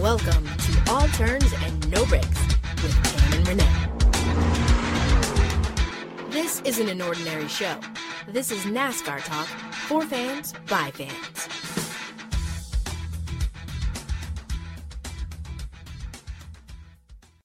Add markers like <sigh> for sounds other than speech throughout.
Welcome to All Turns and No Breaks with Tam and Renee. This isn't an ordinary show. This is NASCAR talk for fans by fans.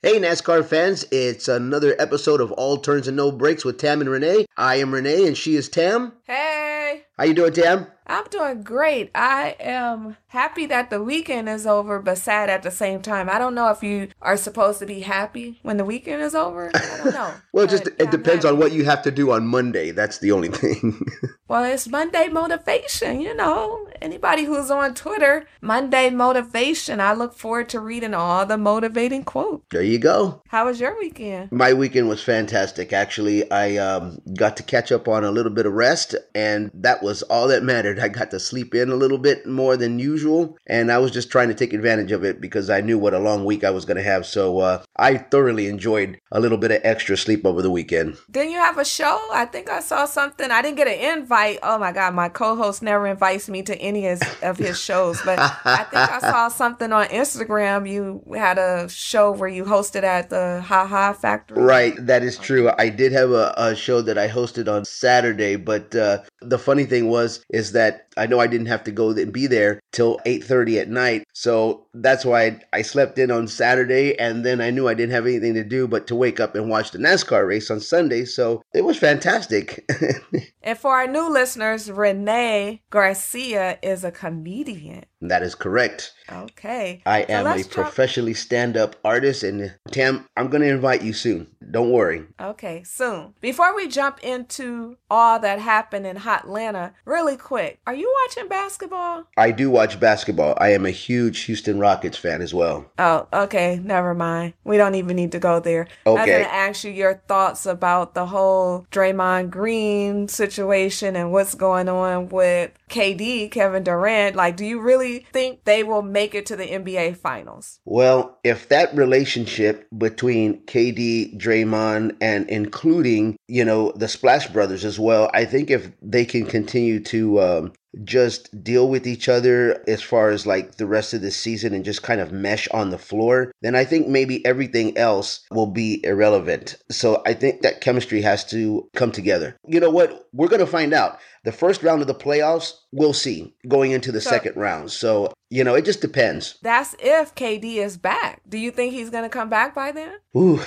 Hey NASCAR fans, it's another episode of All Turns and No Breaks with Tam and Renee. I am Renee and she is Tam. Hey, How you doing, Tam? I'm doing great. I am happy that the weekend is over, but sad at the same time. I don't know if you are supposed to be happy when the weekend is over. I don't know. <laughs> Well, it just it I'm depends on what you have to do on Monday. That's the only <laughs> thing. Well, it's Monday motivation, you know. Anybody who's on Twitter, Monday motivation. I look forward to reading all the motivating quotes. there you go. How was your weekend? My weekend was fantastic. Actually, I um, got to catch up on a little bit of rest, and that was all that mattered. <laughs> I got to sleep in a little bit more than usual, and I was just trying to take advantage of it because I knew what a long week I was going to have. So uh, I thoroughly enjoyed a little bit of extra sleep over the weekend. Didn't you have a show? I think I saw something. I didn't get an invite. Oh my God, my co host never invites me to any of his, of his shows. But I think I saw <laughs> something on Instagram. You had a show where you hosted at the Ha Ha Factory. Right, that is true. I did have a, a show that I hosted on Saturday, but uh, the funny thing was is that that I know I didn't have to go and be there till eight thirty at night, so that's why I, slept in on Saturday, and then I knew I didn't have anything to do but to wake up and watch the NASCAR race on Sunday. So it was fantastic. <laughs> And for our new listeners, Renee Garcia is a comedian. that is correct. Okay. I So am a professionally stand-up artist, and Tam, I'm going to invite you soon. Don't worry. Okay, soon. Before we jump into all that happened in Hotlanta, really quick, are you watching basketball? I do watch basketball. I am a huge Houston Rockets fan as well. Oh, okay. Never mind. We don't even need to go there. I was Okay. going to ask you your thoughts about the whole Draymond Green situation and what's going on with KD, Kevin Durant. Like, do you really think they will make it to the NBA Finals? Well, if that relationship between KD, Draymond, and including, you know, the Splash Brothers as well, I think if they can continue to um, just deal with each other as far as like the rest of the season and just kind of mesh on the floor, then I think maybe everything else will be irrelevant. So I think that chemistry has to come together. You know what? We're going to find out. The first round of the playoffs, we'll see going into the So- second round. So, you know, it just depends. That's if KD is back. Do you think he's going to come back by then? Ooh.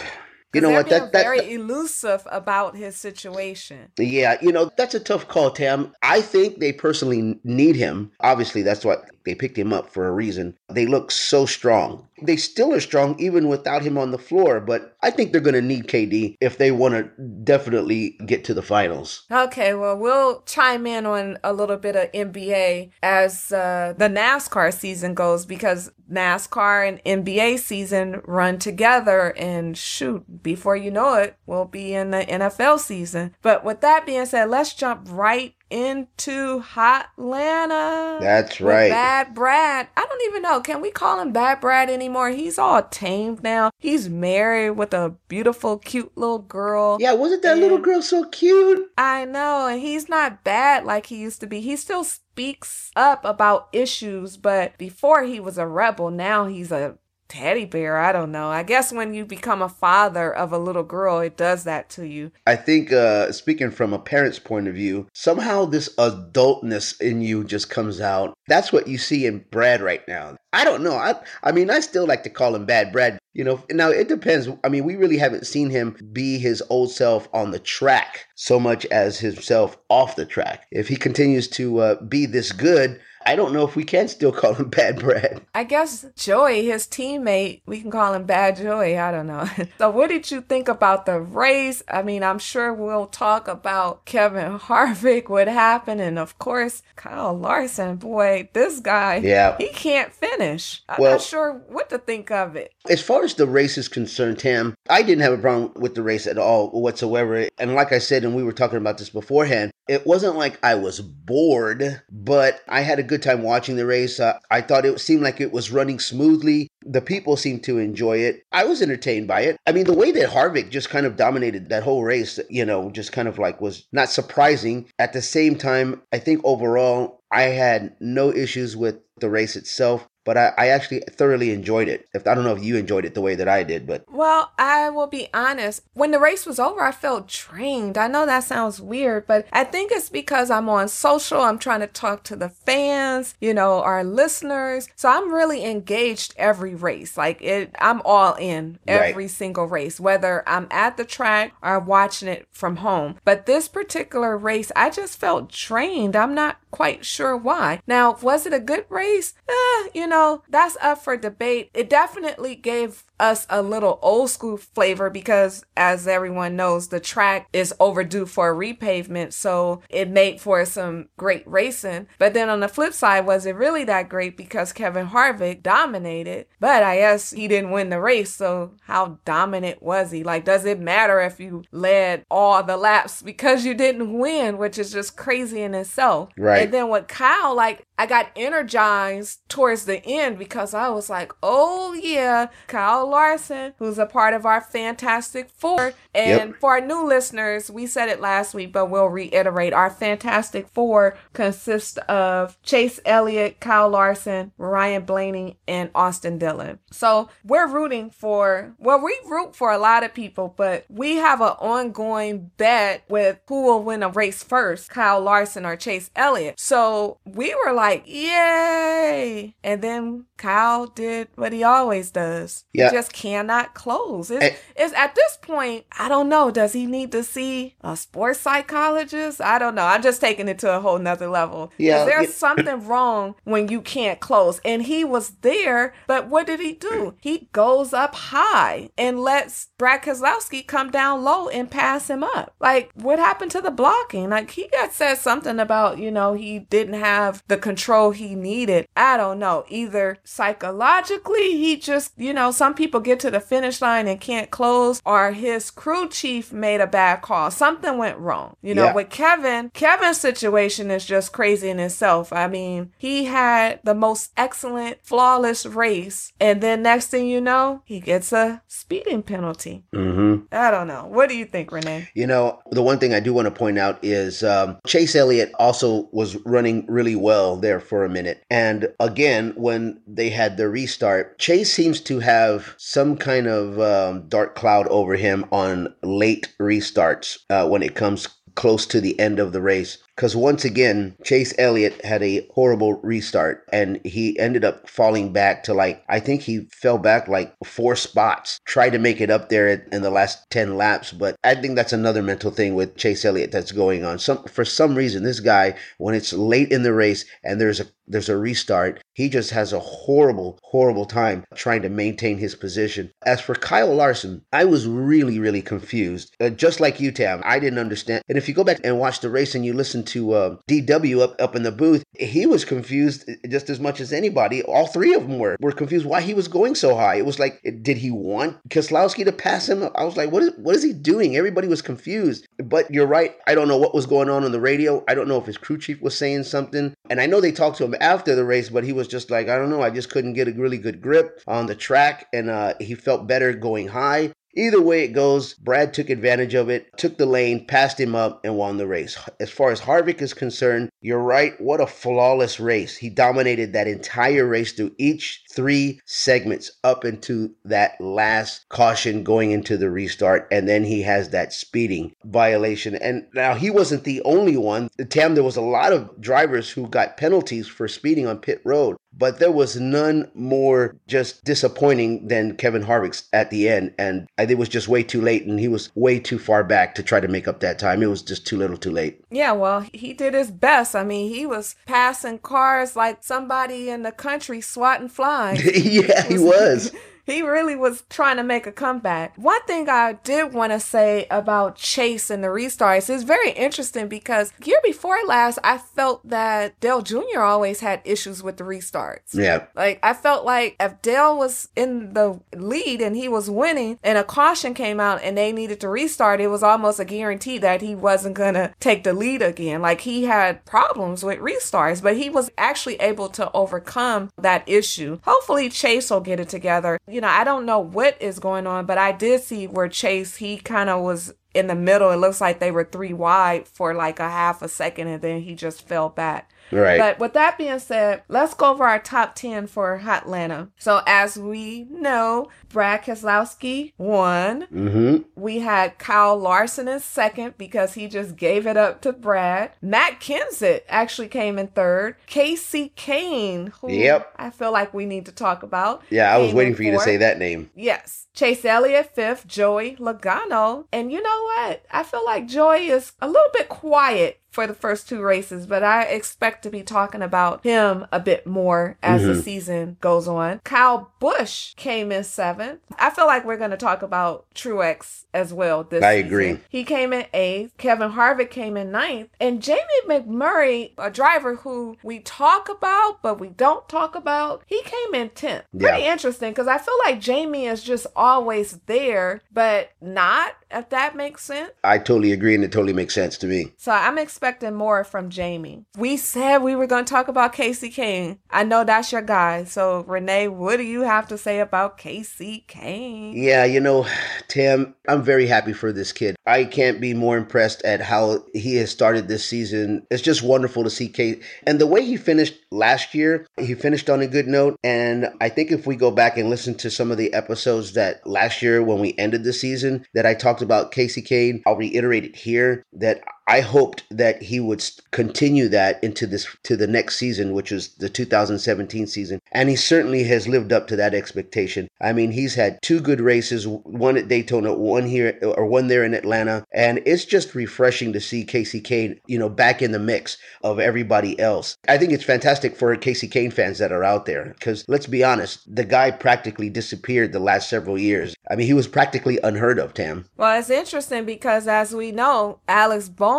You know what? being That, that, very elusive about his situation. yeah, you know, that's a tough call, Tam. I think they personally need him. Obviously, that's what they picked him up for a reason. They look so strong. They still are strong even without him on the floor, but I think they're going to need KD if they want to definitely get to the finals. Okay, well, we'll chime in on a little bit of NBA as uh, the NASCAR season goes because NASCAR and NBA season run together. And shoot, before you know it, we'll be in the NFL season. But with that being said, let's jump right into Hotlanta. That's right. Bad Brad. I don't even know. Can we call him Bad Brad anymore? He's all tamed now. He's married with a beautiful, cute little girl. Yeah, wasn't that little girl so cute? I know, and he's not bad like he used to be. He still speaks up about issues, but before he was a rebel, now he's a teddy bear. I don't know. I guess when you become a father of a little girl, it does that to you. I think, uh, speaking from a parent's point of view, somehow this adultness in you just comes out. That's what you see in Brad right now. I don't know. I, I mean, I still like to call him Bad Brad. You know, now it depends. I mean, we really haven't seen him be his old self on the track so much as himself off the track. If he continues to uh, be this good, I don't know if we can still call him Bad Brad. I guess Joey, his teammate, we can call him Bad Joey. I don't know. <laughs> so, what did you think about the race? I mean, I'm sure we'll talk about Kevin <laughs> Harvick, what happened, and of course, Kyle Larson. Boy, this guy, Yeah. he can't finish. I'm Well- not sure what to think of it. As far as the race is concerned, Tam, I didn't have a problem with the race at all whatsoever. And like I said, and we were talking about this beforehand, it wasn't like I was bored, but I had a good time watching the race. Uh, I thought it seemed like it was running smoothly. The people seemed to enjoy it. I was entertained by it. I mean, the way that Harvick just kind of dominated that whole race, you know, just kind of like was not surprising. At the same time, I think overall, I had no issues with the race itself. But I, I actually thoroughly enjoyed it. If I don't know if you enjoyed it the way that I did, but Well, I will be honest. When the race was over, I felt drained. I know that sounds weird, but I think it's because I'm on social. I'm trying to talk to the fans, you know, our listeners. So I'm really engaged every race. Like it, I'm all in Right. every single race, whether I'm at the track or watching it from home. But this particular race, I just felt drained. I'm not quite sure why. Now, was it a good race? Eh, you know, that's up for debate. It definitely gave us a little old school flavor because, as everyone knows, the track is overdue for a repavement. So it made for some great racing. But then on the flip side, was it really that great because Kevin Harvick dominated? But I guess he didn't win the race. So how dominant was he? Like, does it matter if you led all the laps because you didn't win, which is just crazy in itself? Right. And then with Kyle, like, I got energized towards the end because I was like, oh yeah, Kyle Larson, who's a part of our Fantastic Four. And Yep. for our new listeners, we said it last week, but we'll reiterate our Fantastic Four consists of Chase Elliott, Kyle Larson, Ryan Blaney, and Austin Dillon. So we're rooting for, well, we root for a lot of people, but we have an ongoing bet with who will win a race first, Kyle Larson or Chase Elliott. So we were like, yay. And then Kyle did what he always does. Yeah. He just cannot close. It's, it's at this point, I don't know. Does he need to see a sports psychologist? I don't know. I'm just taking it to a whole nother level. Yeah, There's yeah. <clears throat> something wrong when you can't close. And he was there, but what did he do? <clears throat> He goes up high and lets Brad Keselowski come down low and pass him up. Like, what happened to the blocking? Like, he got said something about, you know, he didn't have the control he needed. I don't know. Either psychologically, he just, you know, some people get to the finish line and can't close, or his crew chief made a bad call. Something went wrong. You know, Yeah. with Kevin, Kevin's situation is just crazy in itself. I mean, he had the most excellent, flawless race, and then next thing you know, he gets a speeding penalty. hmm I don't know. What do you think, Renee? You know, the one thing I do want to point out is um, Chase Elliott also was running really well there for a minute. And again, when they had the restart, Chase seems to have some kind of um, dark cloud over him on late restarts uh, when it comes close to the end of the race. Because once again, Chase Elliott had a horrible restart and he ended up falling back to like, I think he fell back like four spots, tried to make it up there in- the last 10 laps. But I think that's another mental thing with Chase Elliott that's going on. Some For some reason, this guy, when it's late in the race and there's a there's a restart, he just has a horrible, horrible time trying to maintain his position. As for Kyle Larson, I was really, really confused. Uh, just like you, Tam, I didn't understand. And if you go back and watch the race and you listen to uh, DW up, up in the booth, he was confused just as much as anybody. All three of them were, were confused why he was going so high. It was like, did he want Keselowski to pass him? I was like, what is, what is he doing? Everybody was confused. But you're right. I don't know what was going on on the radio. I don't know if his crew chief was saying something. And I know they talked to him after the race, but he was just like, I don't know. I just couldn't get a really good grip on the track. And uh, he felt better going high. Either way it goes, Brad took advantage of it, took the lane, passed him up, and won the race. As far as Harvick is concerned, you're right. What a flawless race. He dominated that entire race through each three segments up into that last caution going into the restart. And then he has that speeding violation. And now he wasn't the only one. Tam, there was a lot of drivers who got penalties for speeding on pit road but there was none more just disappointing than Kevin Harvick's at the end. And I think it was just way too late, and he was way too far back to try to make up that time. It was just too little too late. Yeah, well, he did his best. I mean, he was passing cars like somebody in the country swatting flies. <laughs> yeah, he <laughs> was. <laughs> He really was trying to make a comeback. One thing I did want to say about Chase and the restarts is very interesting because year before last, I felt that Dale Jr. always had issues with the restarts. Yeah. Like I felt like if Dale was in the lead and he was winning and a caution came out and they needed to restart, it was almost a guarantee that he wasn't gonna take the lead again. Like he had problems with restarts, but he was actually able to overcome that issue. Hopefully Chase will get it together. You know, I don't know what is going on, but I did see where Chase he kind of was in the middle. It looks like they were three wide for like a half a second and then he just fell back. Right. But with that being said, let's go over our top 10 for Atlanta. So, as we know, Brad Keselowski won. Mm-hmm. We had Kyle Larson in second because he just gave it up to Brad. Matt Kenseth actually came in third. Kasey Kahne, who Yep. I feel like we need to talk about. Yeah, I was waiting in for you to say that name. Yes. Chase Elliott fifth, Joey Logano. And you know what? I feel like Joey is a little bit quiet for the first two races, but I expect to be talking about him a bit more as the Mhm. season goes on. Kyle Busch came in seventh. I feel like we're going to talk about Truex as well this I season. agree. He came in eighth. Kevin Harvick came in ninth. And Jamie McMurray, a driver who we talk about, but we don't talk about, he came in 10th. Pretty interesting because I feel like Jamie is just always there, but not, if that makes sense. I totally agree, and it totally makes sense to me. So I'm expecting more from Jamie. We said we were going to talk about Kasey Kahne. I know that's your guy. So, Renee, what do you have to say about Kasey Kahne? Yeah, you know, Tim, I'm very happy for this kid. I can't be more impressed at how he has started this season. It's just wonderful to see Kate. And the way he finished last year, he finished on a good note. And I think if we go back and listen to some of the episodes that last year when we ended the season that I talked about Kasey Kahne, I'll reiterate it here that I hoped that he would continue that into this to the next season, which was the 2017 season, and he certainly has lived up to that expectation. I mean, he's had two good races, one at Daytona, one here or one there in Atlanta, and it's just refreshing to see Kasey Kahne, you know, back in the mix of everybody else. I think it's fantastic for Kasey Kahne fans that are out there because let's be honest, the guy practically disappeared the last several years. I mean, he was practically unheard of, Tam. Well, it's interesting because as we know, Alex Bowman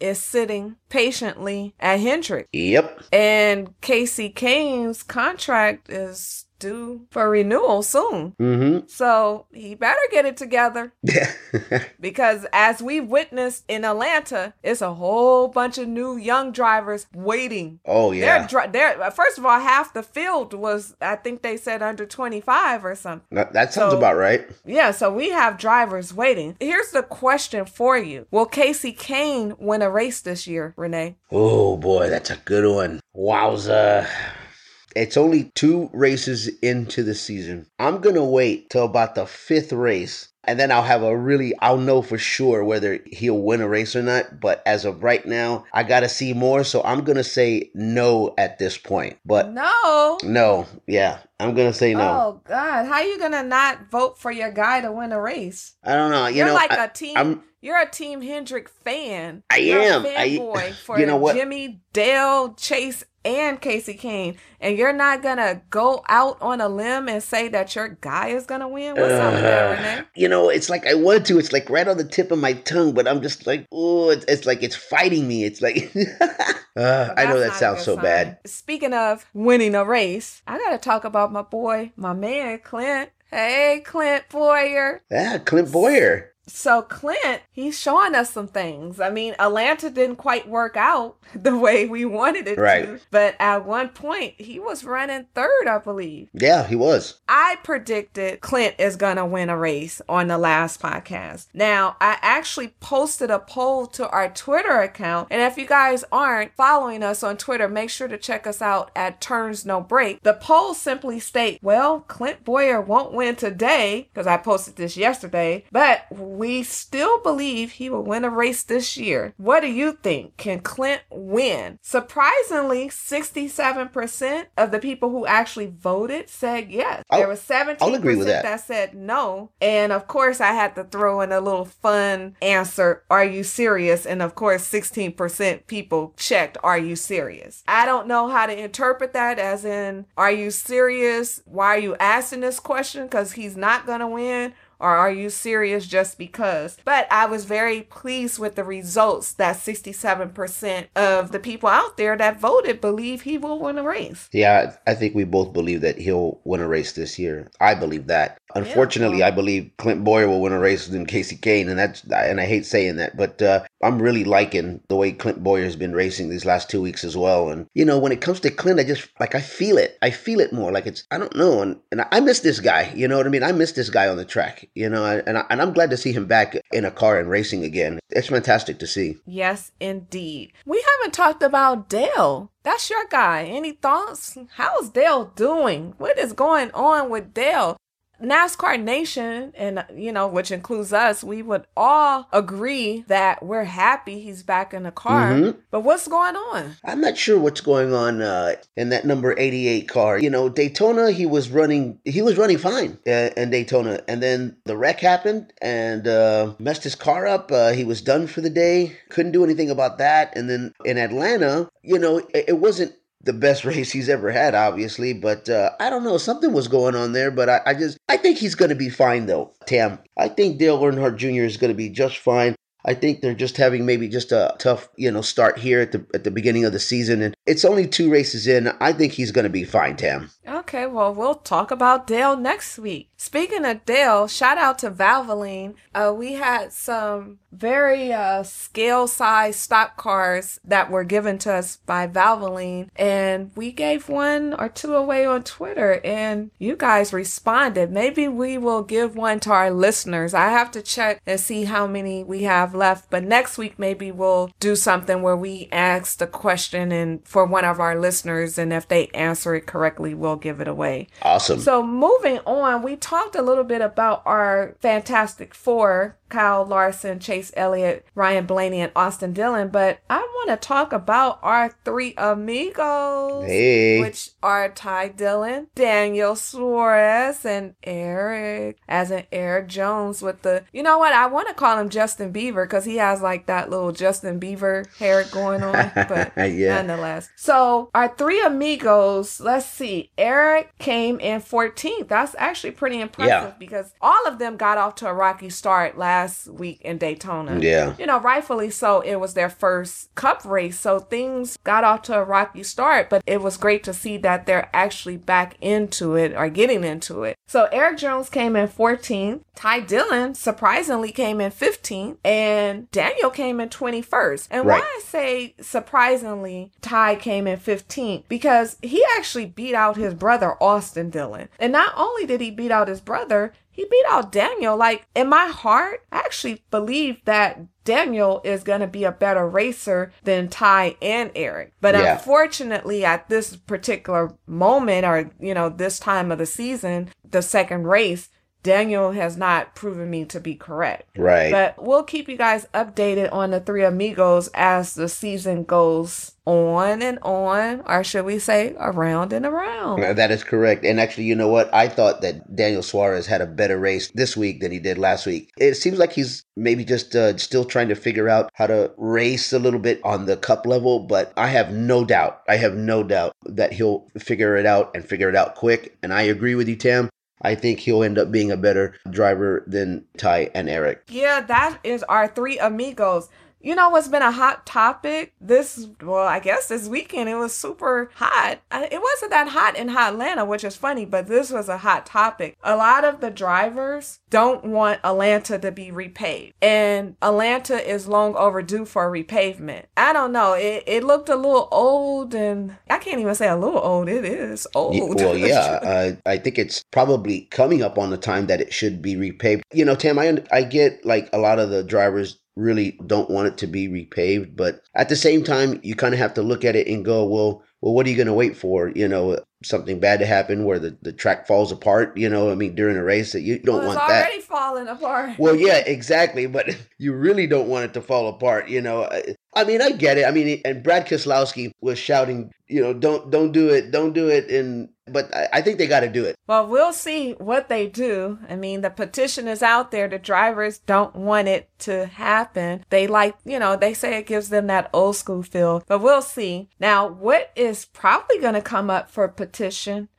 is sitting patiently at Hendrick. Yep. And Kasey Kahne's contract is due for renewal soon. Mm-hmm. So he better get it together Yeah. <laughs> because as we've witnessed in Atlanta, it's a whole bunch of new young drivers waiting. oh yeah. They're, dri- they're first of all, half the field was, I think they said under 25 or something. that, that sounds So- about right. Yeah, so we have drivers waiting. Here's the question for you Will Kasey Kahne win a race this year, Renee? Oh boy, that's a good one. Wowza. It's only two races into the season. I'm going to wait till about the fifth race. And then I'll have a really, I'll know for sure whether he'll win a race or not. But as of right now, I got to see more. So I'm going to say no at this point. But No. no, yeah, I'm going to say no. Oh, God. How are you going to not vote for your guy to win a race? I don't know. You You're know, like I- a team. I'm- you're a Team Hendrick fan. I You're am. A I- fanboy <laughs> for you know what? Jimmy, Dale, Chase, and Kasey Kahne, and you're not gonna go out on a limb and say that your guy is gonna win. What's up with that, Uh, Renee? You know, it's like I want to. It's like right on the tip of my tongue, but I'm just like, oh, it's, it's like it's fighting me. It's like, <laughs> uh, I know that sounds so sign. bad. Speaking of winning a race, I gotta talk about my boy, my man, Clint. Hey, Clint Bowyer. Yeah, Clint Bowyer. So Clint, he's showing us some things. I mean, Atlanta didn't quite work out <laughs> the way we wanted it Right. to. But at one point, he was running third, I believe. Yeah, he was. I predicted Clint is going to win a race on the last podcast. Now, I actually posted a poll to our Twitter account. And if you guys aren't following us on Twitter, make sure to check us out at Turns No Break. The poll simply state, well, Clint Bowyer won't win today because I posted this yesterday, but we still believe he will win a race this year. What do you think? Can Clint win? Surprisingly, 67% of the people who actually voted said yes. I'll- there was 17% I'll agree with that. that said no. And of course, I had to throw in a little fun answer Are you serious? And of course, 16% people checked Are you serious? I don't know how to interpret that as in Are you serious? Why are you asking this question? Because he's not going to win. Or are you serious just because? But I was very pleased with the results that 67% of the people out there that voted believe he will win a race. Yeah, I think we both believe that he'll win a race this year. I believe that. Unfortunately, Yeah. I believe Clint Bowyer will win a race than Kasey Kahne, and that's and I hate saying that, but uh, I'm really liking the way Clint Bowyer has been racing these last two weeks as well. And you know, when it comes to Clint, I just like I feel it. I feel it more. Like it's I don't know, and and I miss this guy. You know what I mean? I miss this guy on the track. You know, and I, and I'm glad to see him back in a car and racing again. It's fantastic to see. Yes, indeed. We haven't talked about Dale. That's your guy. Any thoughts? How's Dale doing? What is going on with Dale? NASCAR Nation, and you know, which includes us, we would all agree that we're happy he's back in the car. Mhm. But what's going on? I'm not sure what's going on uh, in that number 88 car. You know, Daytona, he was running, he was running fine uh, in Daytona, and then the wreck happened and uh, messed his car up. Uh, he was done for the day. Couldn't do anything about that. And then in Atlanta, you know, it, it wasn't the best <laughs> race he's ever had, obviously, but uh, I don't know. Something was going on there, but I, I just, I think he's going to be fine though, Tam. I think Dale Earnhardt Jr. is going to be just fine. I think they're just having maybe just a tough, you know, start here at the at the beginning of the season, and it's only two races in. I think he's going to be fine, Tam. Okay, well, we'll talk about Dale next week. Speaking of Dale, shout out to Valvoline. Uh, we had some very uh, scale size stock cars that were given to us by Valvoline, and we gave one or two away on Twitter, and you guys responded. Maybe we will give one to our listeners. I have to check and see how many we have left, but next week maybe we'll do something where we ask the question and for one of our listeners, and if they answer it correctly, we'll give it away. Awesome. So moving on, we talked a little bit about our Fantastic Four. Kyle Larson, Chase Elliott, Ryan Blaney, and Austin Dillon, but I want to talk about our three amigos, Hey. which are Ty Dillon, Daniel Suarez, and Eric, as in Eric Jones with the, you know what, I want to call him Justin Bieber because he has like that little Justin Bieber hair going on, <laughs> but Yeah. nonetheless. So our three amigos, let's see, Eric came in 14th. That's actually pretty impressive Yeah. because all of them got off to a rocky start last week in Daytona. Yeah. You know, rightfully so, it was their first cup race, so things got off to a rocky start, but it was great to see that they're actually back into it or getting into it. So Eric Jones came in 14th, Ty Dillon surprisingly came in 15th, and Daniel came in 21st. And Right. why I say surprisingly Ty came in 15th because he actually beat out his brother Austin Dillon. And not only did he beat out his brother, he beat out Daniel. Like in my heart, I actually believe that Daniel is going to be a better racer than Ty and Eric. But Yeah. unfortunately, at this particular moment or, you know, this time of the season, the second race, Daniel has not proven me to be correct. Right. But we'll keep you guys updated on the three amigos as the season goes on and on, or should we say around and around. That is correct. And actually, you know what? I thought that Daniel Suarez had a better race this week than he did last week. It seems like he's maybe just uh, still trying to figure out how to race a little bit on the cup level, but I have no doubt, I have no doubt that he'll figure it out and figure it out quick. And I agree with you, Tam. I think he'll end up being a better driver than Ty and Eric. Yeah, that is our three amigos. You know what's been a hot topic this, well, I guess this weekend? It was super hot. It wasn't that hot in Atlanta, which is funny, but this was a hot topic. A lot of the drivers don't want Atlanta to be repaved, and Atlanta is long overdue for repavement. I don't know. It, it looked a little old, and I can't even say a little old. It is old. Well, <laughs> yeah, uh, I think it's probably coming up on the time that it should be repaved. You know, Tam, I, I get like a lot of the drivers really don't want it to be repaved, but at the same time, you kind of have to look at it and go, well, well, what are you going to wait for? You know, something bad to happen where the, the track falls apart. You know, I mean, during a race that you don't Well, it's want that. already falling apart. Well, yeah, exactly. But <laughs> you really don't want it to fall apart, you know. I- I mean, I get it. I mean, and Brad Keselowski was shouting, you know, don't don't do it, don't do it. And but I, I think they got to do it. Well, we'll see what they do. I mean, the petition is out there. The drivers don't want it to happen. They like, you know, they say it gives them that old school feel, but we'll see. Now, what is probably going to come up for petition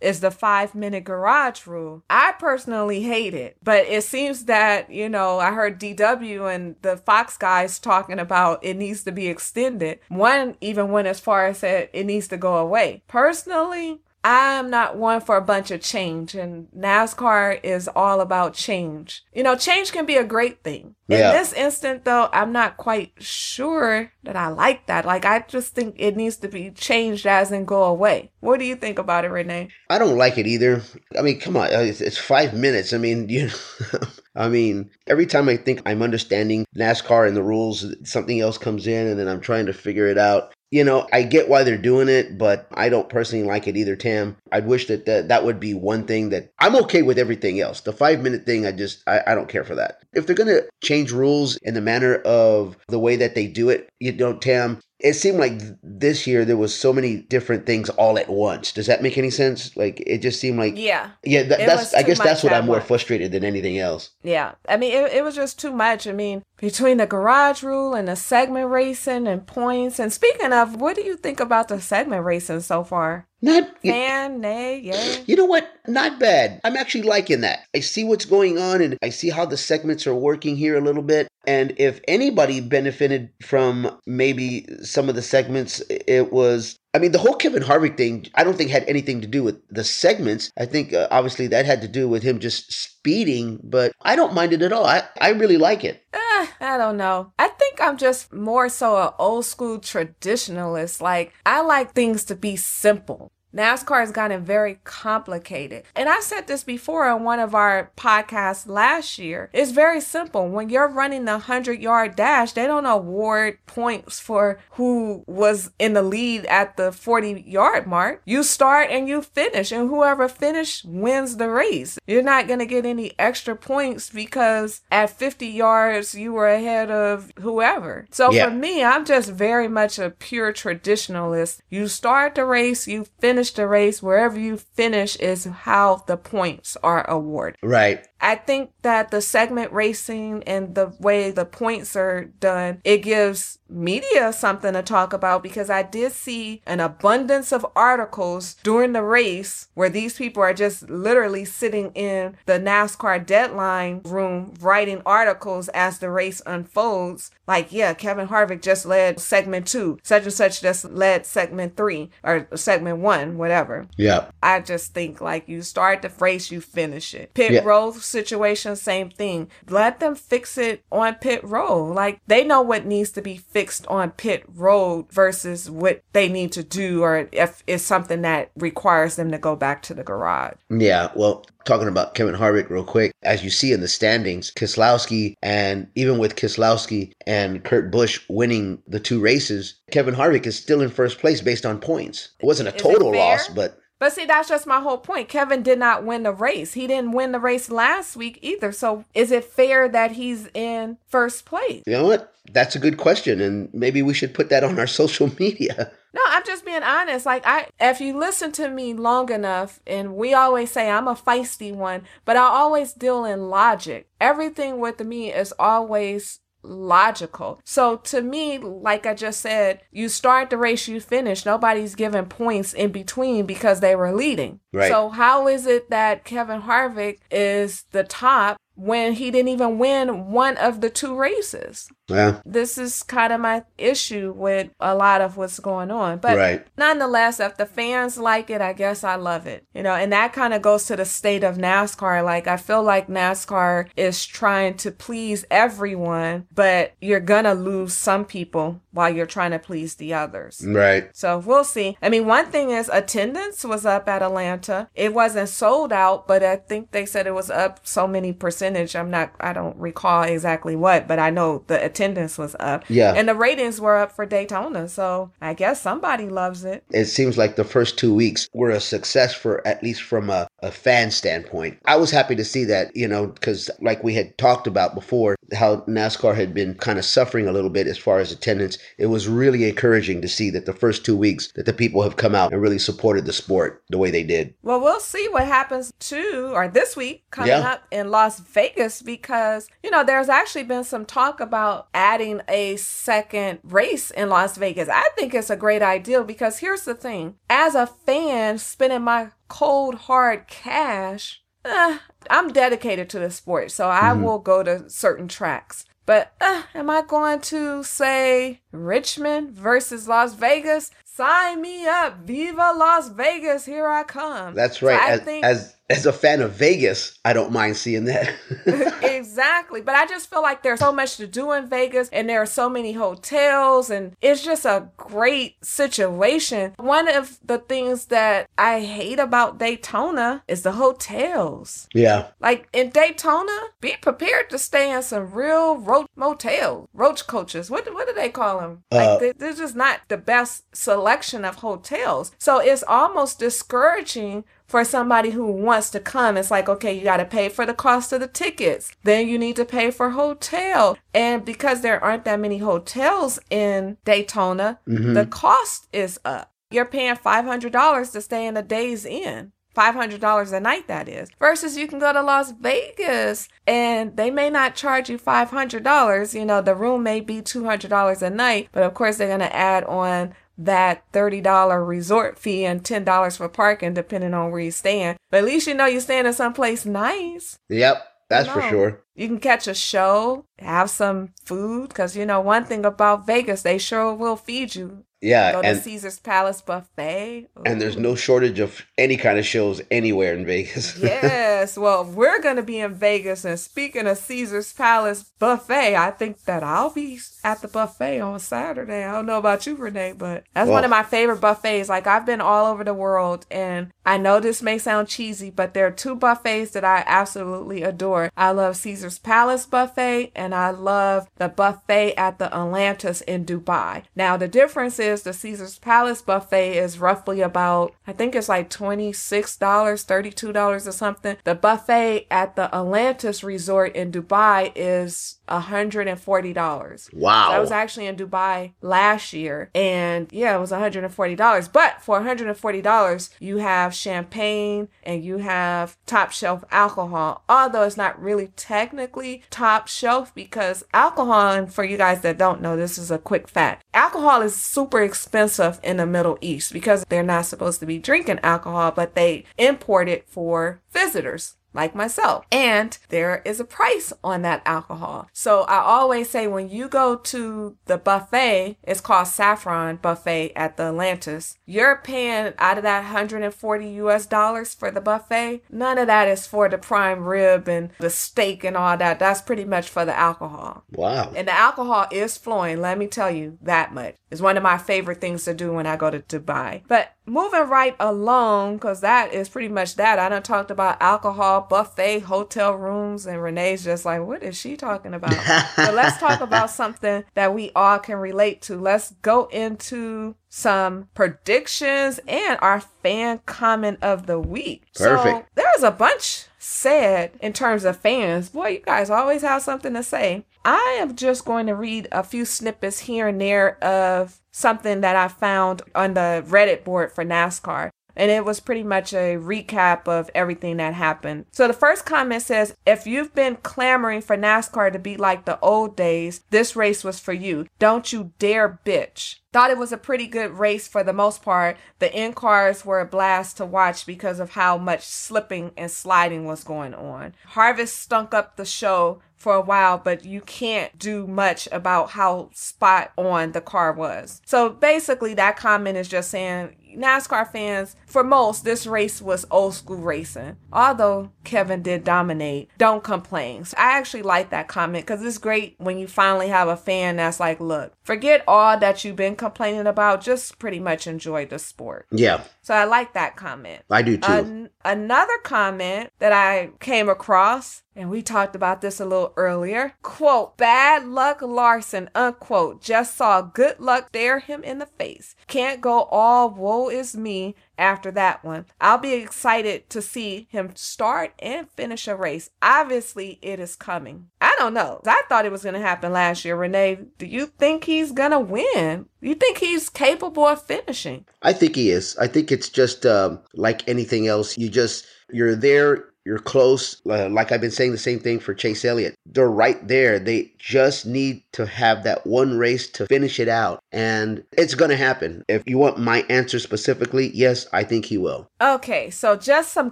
is the five minute garage rule. I personally hate it, but it seems that, you know, I heard DW and the Fox guys talking about it needs to be extended. One even went as far as said it needs to go away. Personally, I'm not one for a bunch of change, and NASCAR is all about change. You know, change can be a great thing. Yeah. In this instant, though, I'm not quite sure that I like that. Like, I just think it needs to be changed as in go away. What do you think about it, Renee? I don't like it either. I mean, come on, uh, it's, it's five minutes. I mean, <laughs> you know, I mean, every time I think I'm understanding NASCAR and the rules, something else comes in, and then I'm trying to figure it out. You know, I get why they're doing it, but I don't personally like it either, Tam. I'd wish that that, that would be one thing that I'm okay with everything else. The five minute thing, I just, I, I don't care for that. If they're going to change rules in the manner of the way that they do it, you know, Tam, it seemed like this year there was so many different things all at once. Does that make any sense? Like it just seemed like Yeah. yeah, that, It that's I guess that's what I'm more frustrated than anything else. Yeah. I mean, it, it was just too much. I mean, between the garage rule and the segment racing and points. And speaking of, what do you think about the segment racing so far? Not Fan, nay, yeah. you know what? Not bad. I'm actually liking that. I see what's going on and I see how the segments are working here a little bit. And if anybody benefited from maybe some of the segments, it was I mean, the whole Kevin Harvick thing, I don't think had anything to do with the segments. I think uh, obviously that had to do with him just speeding, but I don't mind it at all. I, I really like it. Eh, <sighs> I don't know. I think I'm just more so an old school traditionalist. Like, I like things to be simple. NASCAR has gotten very complicated. And I said this before on one of our podcasts last year. It's very simple. When you're running the 100 yard dash, they don't award points for who was in the lead at the 40 yard mark. You start and you finish, and whoever finished wins the race. You're not going to get any extra points because at 50 yards you were ahead of whoever. So Yeah. for me, I'm just very much a pure traditionalist. You start the race, you finish the race. Wherever you finish is how the points are awarded. Right. I think that the segment racing and the way the points are done, it gives media something to talk about because I did see an abundance of articles during the race where these people are just literally sitting in the NASCAR deadline room writing articles as the race unfolds. Like, yeah, Kevin Harvick just led segment two, such and such just led segment three or segment one, whatever. Yeah. I just think like you start the race, you finish it. Pit Yeah. Situation, same thing. Let them fix it on pit road. Like they know what needs to be fixed on pit road versus what they need to do, or if it's something that requires them to go back to the garage. Yeah, well, talking about Kevin Harvick real quick, as you see in the standings, Keselowski and even with Keselowski and Kurt Busch winning the two races, Kevin Harvick is still in first place based on points. It wasn't a Is it total loss, but But see, that's just my whole point. Kevin did not win the race. He didn't win the race last week either. So is it fair that he's in first place? you know what? That's a good question, and maybe we should put that on our <laughs> social media. No, I'm just being honest. Like I if you listen to me long enough and we always say I'm a feisty one, but I always deal in logic. Everything with me is always logical. So to me, like I just said, you start the race, you finish. Nobody's giving points in between because they were leading. Right. So how is it that Kevin Harvick is the top when he didn't even win one of the two races? Well, this is kind of my issue with a lot of what's going on. But Right. nonetheless, if the fans like it, I guess I love it. You know, and that kind of goes to the state of NASCAR. Like, I feel like NASCAR is trying to please everyone, but you're gonna lose some people while you're trying to please the others. right. So we'll see. I mean, one thing is attendance was up at Atlanta. It wasn't sold out, but I think they said it was up so many percentage. I'm not, I don't recall exactly what, but I know the attendance was up. Yeah. And the ratings were up for Daytona. So I guess somebody loves it. It seems like the first two weeks were a success for at least from a, a fan standpoint. I was happy to see that, you know, because like we had talked about before, how NASCAR had been kind of suffering a little bit as far as attendance. It was really encouraging to see that the first two weeks that the people have come out and really supported the sport the way they did. Well, we'll see what happens too, or this week coming Yeah. up in Las Vegas because, you know, there's actually been some talk about adding a second race in Las Vegas. I think it's a great idea because here's the thing as a fan, spending my cold, hard cash, eh, I'm dedicated to the sport, so I Mhm. will go to certain tracks. But uh, am I going to say Richmond versus Las Vegas? sign me up. Viva Las Vegas, here I come. That's right. So I as, think as as a fan of Vegas, I don't mind seeing that. <laughs> exactly. But I just feel like there's so much to do in Vegas and there are so many hotels and it's just a great situation. One of the things that I hate about Daytona is the hotels. yeah. Like in Daytona, be prepared to stay in some real roach motels, roach coaches. What what do they call them? Uh, like they, they're just not the best selection of hotels. So it's almost discouraging for somebody who wants to come. It's like okay, you got to pay for the cost of the tickets. Then you need to pay for hotel, and because there aren't that many hotels in Daytona, Mhm. the cost is up. You're paying five hundred dollars to stay in a Days Inn. $500 a night that is versus you can go to Las Vegas and they may not charge you $500 you know the room may be $200 a night but of course they're going to add on that $30 resort fee and $10 for parking depending on where you're staying but at least you know you're staying in someplace nice Yep. That's for sure. you can catch a show have some food because you know one thing about Vegas they sure will feed you Yeah. go to and Caesar's Palace buffet and there's no shortage of any kind of shows anywhere in Vegas. <laughs> yes. Well, we're going to be in Vegas. And speaking of Caesar's Palace buffet, I think that I'll be at the buffet on Saturday. I don't know about you, Renee, but that's one of my favorite buffets. Like, I've been all over the world. And I know this may sound cheesy, but there are two buffets that I absolutely adore. I love Caesar's Palace buffet, and I love the buffet at the Atlantis in Dubai. Now, the difference is the Caesar's Palace buffet is roughly about, I think it's like $26, $32 or something. The buffet at the Atlantis Resort in Dubai is $140. Wow. I was actually in Dubai last year and yeah, it was $140. But for $140, you have champagne and you have top shelf alcohol. Although it's not really technically top shelf because alcohol, and for you guys that don't know, this is a quick fact. Alcohol is super expensive in the Middle East because they're not supposed to be drinking alcohol, but they import it for visitors like myself. And there is a price on that alcohol. So I always say when you go to the buffet, it's called Saffron Buffet at the Atlantis, you're paying out of that 140 US dollars for the buffet. None of that is for the prime rib and the steak and all that. That's pretty much for the alcohol. wow. And the alcohol is flowing, let me tell you that much. It's one of my favorite things to do when I go to Dubai. But moving right along, because that is pretty much that. I done talked about alcohol, buffet, hotel rooms, and Renee's just like, what is she talking about? <laughs> but let's talk about something that we all can relate to. Let's go into some predictions and our fan comment of the week. So Perfect. there's a bunch said in terms of fans. Boy, you guys always have something to say. I am just going to read a few snippets here and there of something that I found on the Reddit board for NASCAR. And it was pretty much a recap of everything that happened. So the first comment says If you've been clamoring for NASCAR to be like the old days, this race was for you. Don't you dare bitch. Thought it was a pretty good race for the most part. The in cars were a blast to watch because of how much slipping and sliding was going on. Harvest stunk up the show for a while, but you can't do much about how spot on the car was. So basically, that comment is just saying NASCAR fans, for most, this race was old school racing. Although Kevin did dominate, don't complain. So I actually like that comment because it's great when you finally have a fan that's like, look, forget all that you've been complaining about, just pretty much enjoy the sport. Yeah, So I like that comment. I do too. An- another comment that I came across, and we talked about this a little earlier. Quote, bad luck Larson, unquote. Just saw good luck stare him in the face. Can't go all woe is me after that one. I'll be excited to see him start and finish a race. Obviously, it is coming. I don't know. I thought it was going to happen last year. Renee, do you think he's going to win? You think he's capable of finishing? I think he is. I think it's just um, like anything else. You just you're there you're close. Uh, like I've been saying the same thing for Chase Elliott. They're right there. They just need to have that one race to finish it out. And it's going to happen. If you want my answer specifically, yes, I think he will. Okay, so just some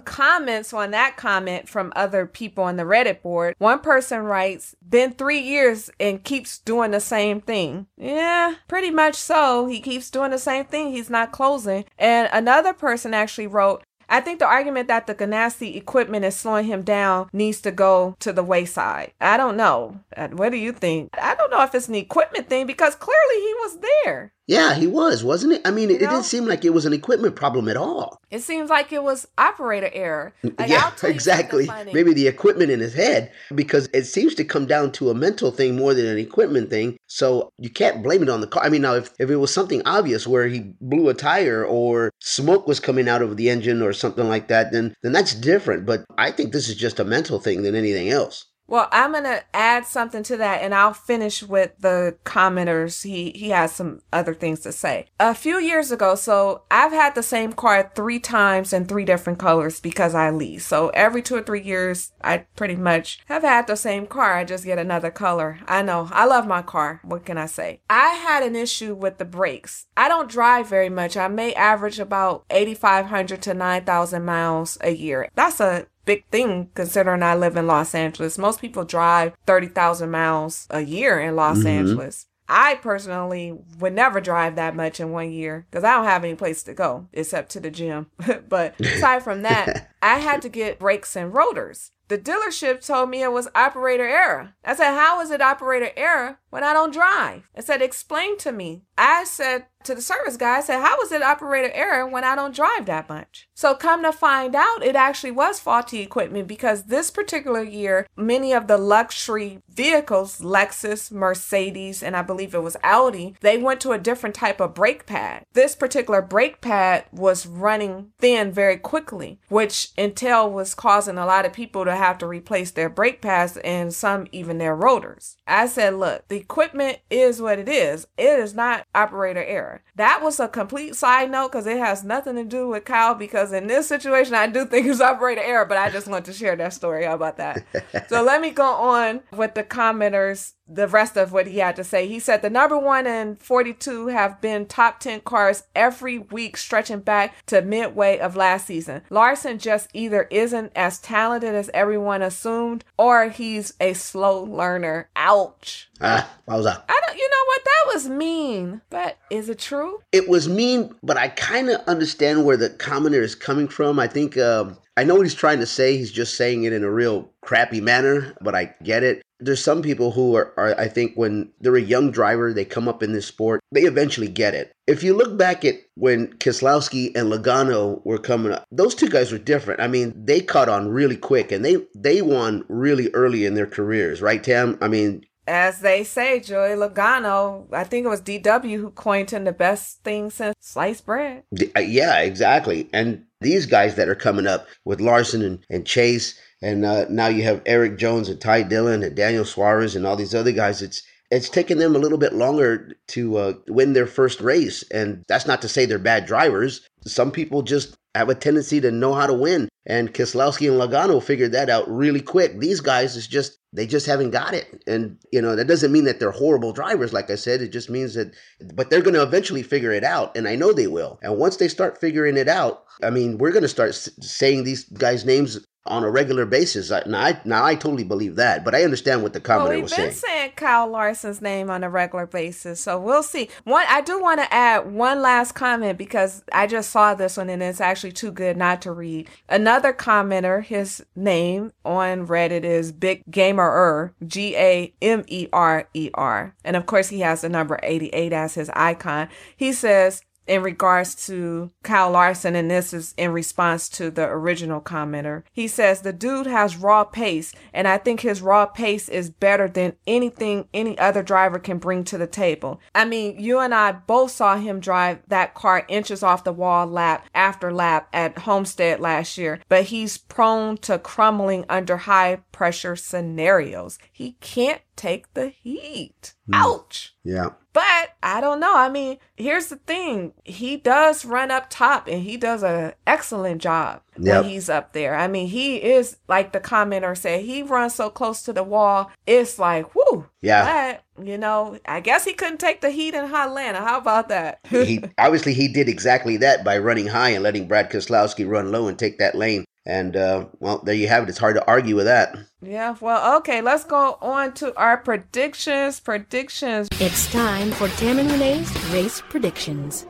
comments on that comment from other people on the Reddit board. One person writes, been three years and keeps doing the same thing. Yeah, pretty much so. He keeps doing the same thing. He's not closing. And another person actually wrote, I think the argument that the Ganassi equipment is slowing him down needs to go to the wayside. I don't know. What do you think? I don't know if it's an equipment thing because clearly he was there. Yeah, he was, wasn't it? I mean, it, didn't seem like it was an equipment problem at all. It seems like it was operator error. Mm, like, yeah, <laughs> exactly. Maybe the equipment in his head, because it seems to come down to a mental thing more than an equipment thing. So you can't blame it on the car. I mean, now if, if it was something obvious where he blew a tire or smoke was coming out of the engine or something like that, then then that's different. But I think this is just a mental thing than anything else. Well, I'm gonna add something to that, and I'll finish with the commenters. He he has some other things to say. A few years ago, so I've had the same car three times in three different colors because I lease. So every two or three years, I pretty much have had the same car. I just get another color. I know I love my car. What can I say? I had an issue with the brakes. I don't drive very much. I may average about 8,500 to 9,000 miles a year. That's a big thing considering I live in Los Angeles. Most people drive 30,000 miles a year in Los mm-hmm. Angeles. I personally would never drive that much in one year because I don't have any place to go except to the gym. <laughs> but aside from that, <laughs> I had to get brakes and rotors. The dealership told me it was operator error. I said, How is it operator error when I don't drive? I said, Explain to me. I said to the service guy, I said, was it operator error when I don't drive that much? So come to find out, it actually was faulty equipment because this particular year, many of the luxury vehicles, Lexus, Mercedes, and I believe it was Audi, they went to a different type of brake pad. This particular brake pad was running thin very quickly, which Intel was causing a lot of people to have to replace their brake pads and some even their rotors. I said, look, the equipment is what it is. It is not operator error. That was a complete side note because it has nothing to do with Kyle because in this situation, I do think it's operator error, but I just want to share that story. How about that? <laughs> so let me go on with the commenters the rest of what he had to say. He said the number one and 42 have been top 10 cars every week, stretching back to midway of last season. Larson just either isn't as talented as everyone assumed, or he's a slow learner. Ouch. Ah, that? I don't, you know what? That was mean, but is it true? It was mean, but I kind of understand where the commenter is coming from. I think, um, I know what he's trying to say. He's just saying it in a real crappy manner, but I get it there's some people who are, are, I think when they're a young driver, they come up in this sport, they eventually get it. If you look back at when Keselowski and Logano were coming up, those two guys were different. I mean, they caught on really quick and they they won really early in their careers, right, Tam? I mean, as they say, Joey Logano, I think it was DW who coined him the best thing since sliced bread. Uh, yeah, exactly. And these guys that are coming up with Larson and, and Chase, and uh, now you have Erik Jones and Ty Dillon and Daniel Suarez and all these other guys. It's it's taken them a little bit longer to uh, win their first race, and that's not to say they're bad drivers. Some people just have a tendency to know how to win, and Keselowski and Logano figured that out really quick. These guys is just they just haven't got it, and you know that doesn't mean that they're horrible drivers. Like I said, it just means that, but they're going to eventually figure it out, and I know they will. And once they start figuring it out, I mean, we're going to start saying these guys' names on a regular basis. Now I, now I totally believe that, but I understand what the commenter well, was saying. We've been saying Kyle Larson's name on a regular basis, so we'll see. One, I do want to add one last comment because I just saw this one and it's actually too good not to read. Another commenter, his name on Reddit is Big Gamer er, G A M E R E R, and of course he has the number eighty eight as his icon. He says in regards to Kyle Larson, and this is in response to the original commenter. He says the dude has raw pace, and I think his raw pace is better than anything any other driver can bring to the table. I mean, you and I both saw him drive that car inches off the wall lap after lap at Homestead last year, but he's prone to crumbling under high pressure scenarios. He can't take the heat. Mm. Ouch. Yeah. But I don't know. I mean, here's the thing. He does run up top and he does an excellent job Yep. when he's up there. I mean, he is like the commenter said, he runs so close to the wall. It's like, whoo. Yeah. But, you know, I guess he couldn't take the heat in Atlanta. How about that? he obviously he did exactly that by running high and letting Brad Keselowski run low and take that lane. And uh, well, there you have it. It's hard to argue with that. yeah, well, okay, let's go on to our predictions. Predictions. It's time for Tam and Renee's race predictions.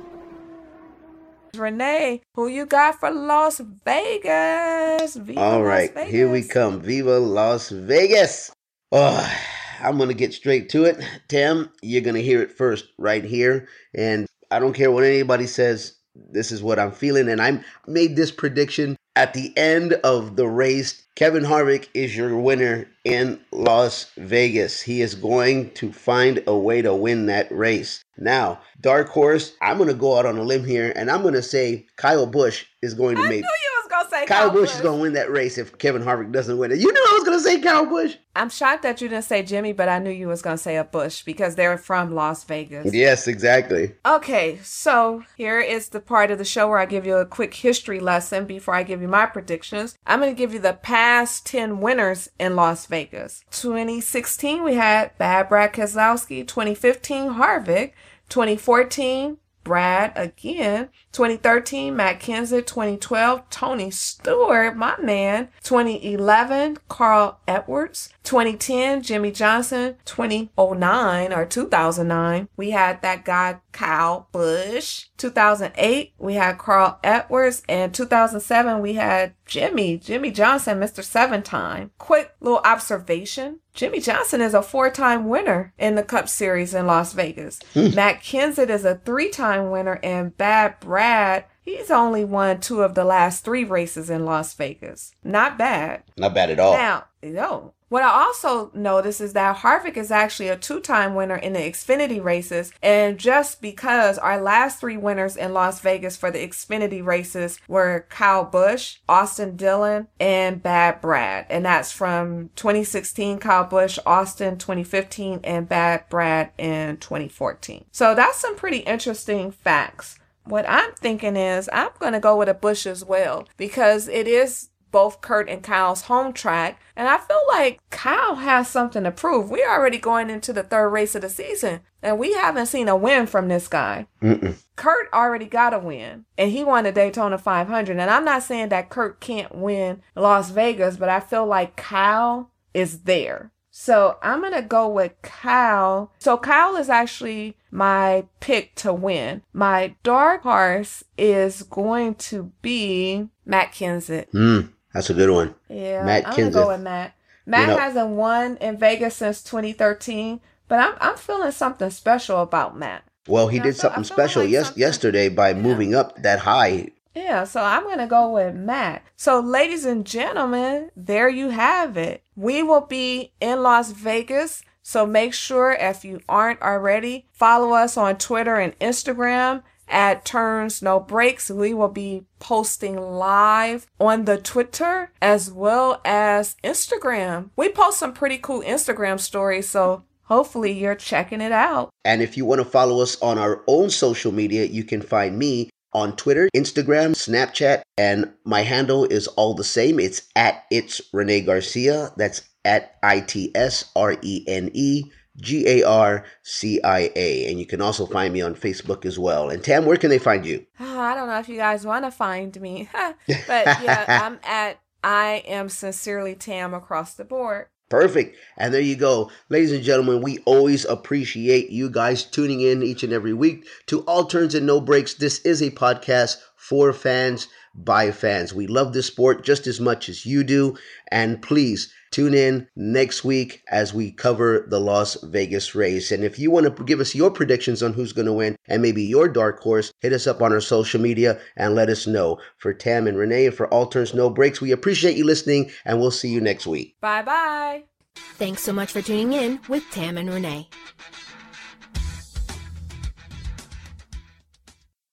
Renee, who you got for Las Vegas? Viva All Las right, here we come. Viva Las Vegas. Oh, I'm going to get straight to it. Tim, you're going to hear it first right here. And I don't care what anybody says. This is what I'm feeling. And I made this prediction at the end of the race. Kevin Harvick is your winner in Las Vegas. He is going to find a way to win that race. Now, dark horse, I'm going to go out on a limb here and I'm going to say Kyle Busch is going to I make knew you was gonna say Kyle Kyle Busch is going to win that race if Kevin Harvick doesn't win it. You knew I was going to say Kyle Busch. I'm shocked that you didn't say Jimmie, but I knew you was gonna say a Busch because they're from Las Vegas. Yes, exactly. Okay, so here is the part of the show where I give you a quick history lesson before I give you my predictions. I'm going to give you the past 10 winners in Las Vegas. 2016, we had Bad Brad Keselowski. 2015, Harvick. 2014, Brad again. 2013, Matt Kenseth. 2012, Tony Stewart, my man. 2011, Carl Edwards. 2010, Jimmie Johnson. 2009 or 2009, we had that guy Kyle Busch. 2008, we had Carl Edwards. And 2007, we had Jimmy, Jimmie Johnson, Mr. Seven Time. Quick little observation. Jimmie Johnson is a four time winner in the Cup Series in Las Vegas. Hmm. Matt Kenseth is a three time winner, and Bad Brad, he's only won two of the last three races in Las Vegas. Not bad. Not bad at all. Now, no. What I also noticed is that Harvick is actually a two time winner in the Xfinity races. And just because our last three winners in Las Vegas for the Xfinity races were Kyle Busch, Austin Dillon, and Bad Brad. And that's from 2016, Kyle Busch, Austin 2015, and Bad Brad in 2014. So that's some pretty interesting facts. What I'm thinking is I'm going to go with a Busch as well because it is both Kurt and Kyle's home track. And I feel like Kyle has something to prove. We're already going into the third race of the season and we haven't seen a win from this guy. Mm-mm. Kurt already got a win and he won the Daytona 500. And I'm not saying that Kurt can't win Las Vegas, but I feel like Kyle is there. So I'm going to go with Kyle. So Kyle is actually my pick to win. My dark horse is going to be Matt Kenseth. Mm, that's a good one. Yeah, Matt I'm gonna go Kenseth. with Matt. Matt know- hasn't won in Vegas since 2013, but I'm I'm feeling something special about Matt. Well, he Yeah, I did something special like yes something- yesterday by moving up that high. Yeah, so I'm going to go with Matt. So, ladies and gentlemen, there you have it. We will be in Las Vegas. So, make sure if you aren't already, follow us on Twitter and Instagram at Turns No Brakes. We will be posting live on the Twitter as well as Instagram. We post some pretty cool Instagram stories. So, hopefully, you're checking it out. And if you want to follow us on our own social media, you can find me on Twitter, Instagram, Snapchat, and my handle is all the same. It's at it's Rene Garcia. That's at I T S R E N E G A R C I A. And you can also find me on Facebook as well. And Tam, where can they find you? Ah, <sighs> I don't know if you guys want to find me, <laughs> but <laughs> yeah, I'm at I am sincerely Tam across the board. Perfect. And there you go. Ladies and gentlemen, we always appreciate you guys tuning in each and every week to All Turns and No Brakes. This is a podcast for fans by fans. We love this sport just as much as you do. And please tune in next week as we cover the Las Vegas race. And if you want to give us your predictions on who's going to win and maybe your dark horse, hit us up on our social media and let us know. For Tam and Renee and for All Turns No Brakes, we appreciate you listening and we'll see you next week. Bye bye. Thanks so much for tuning in with Tam and Renee.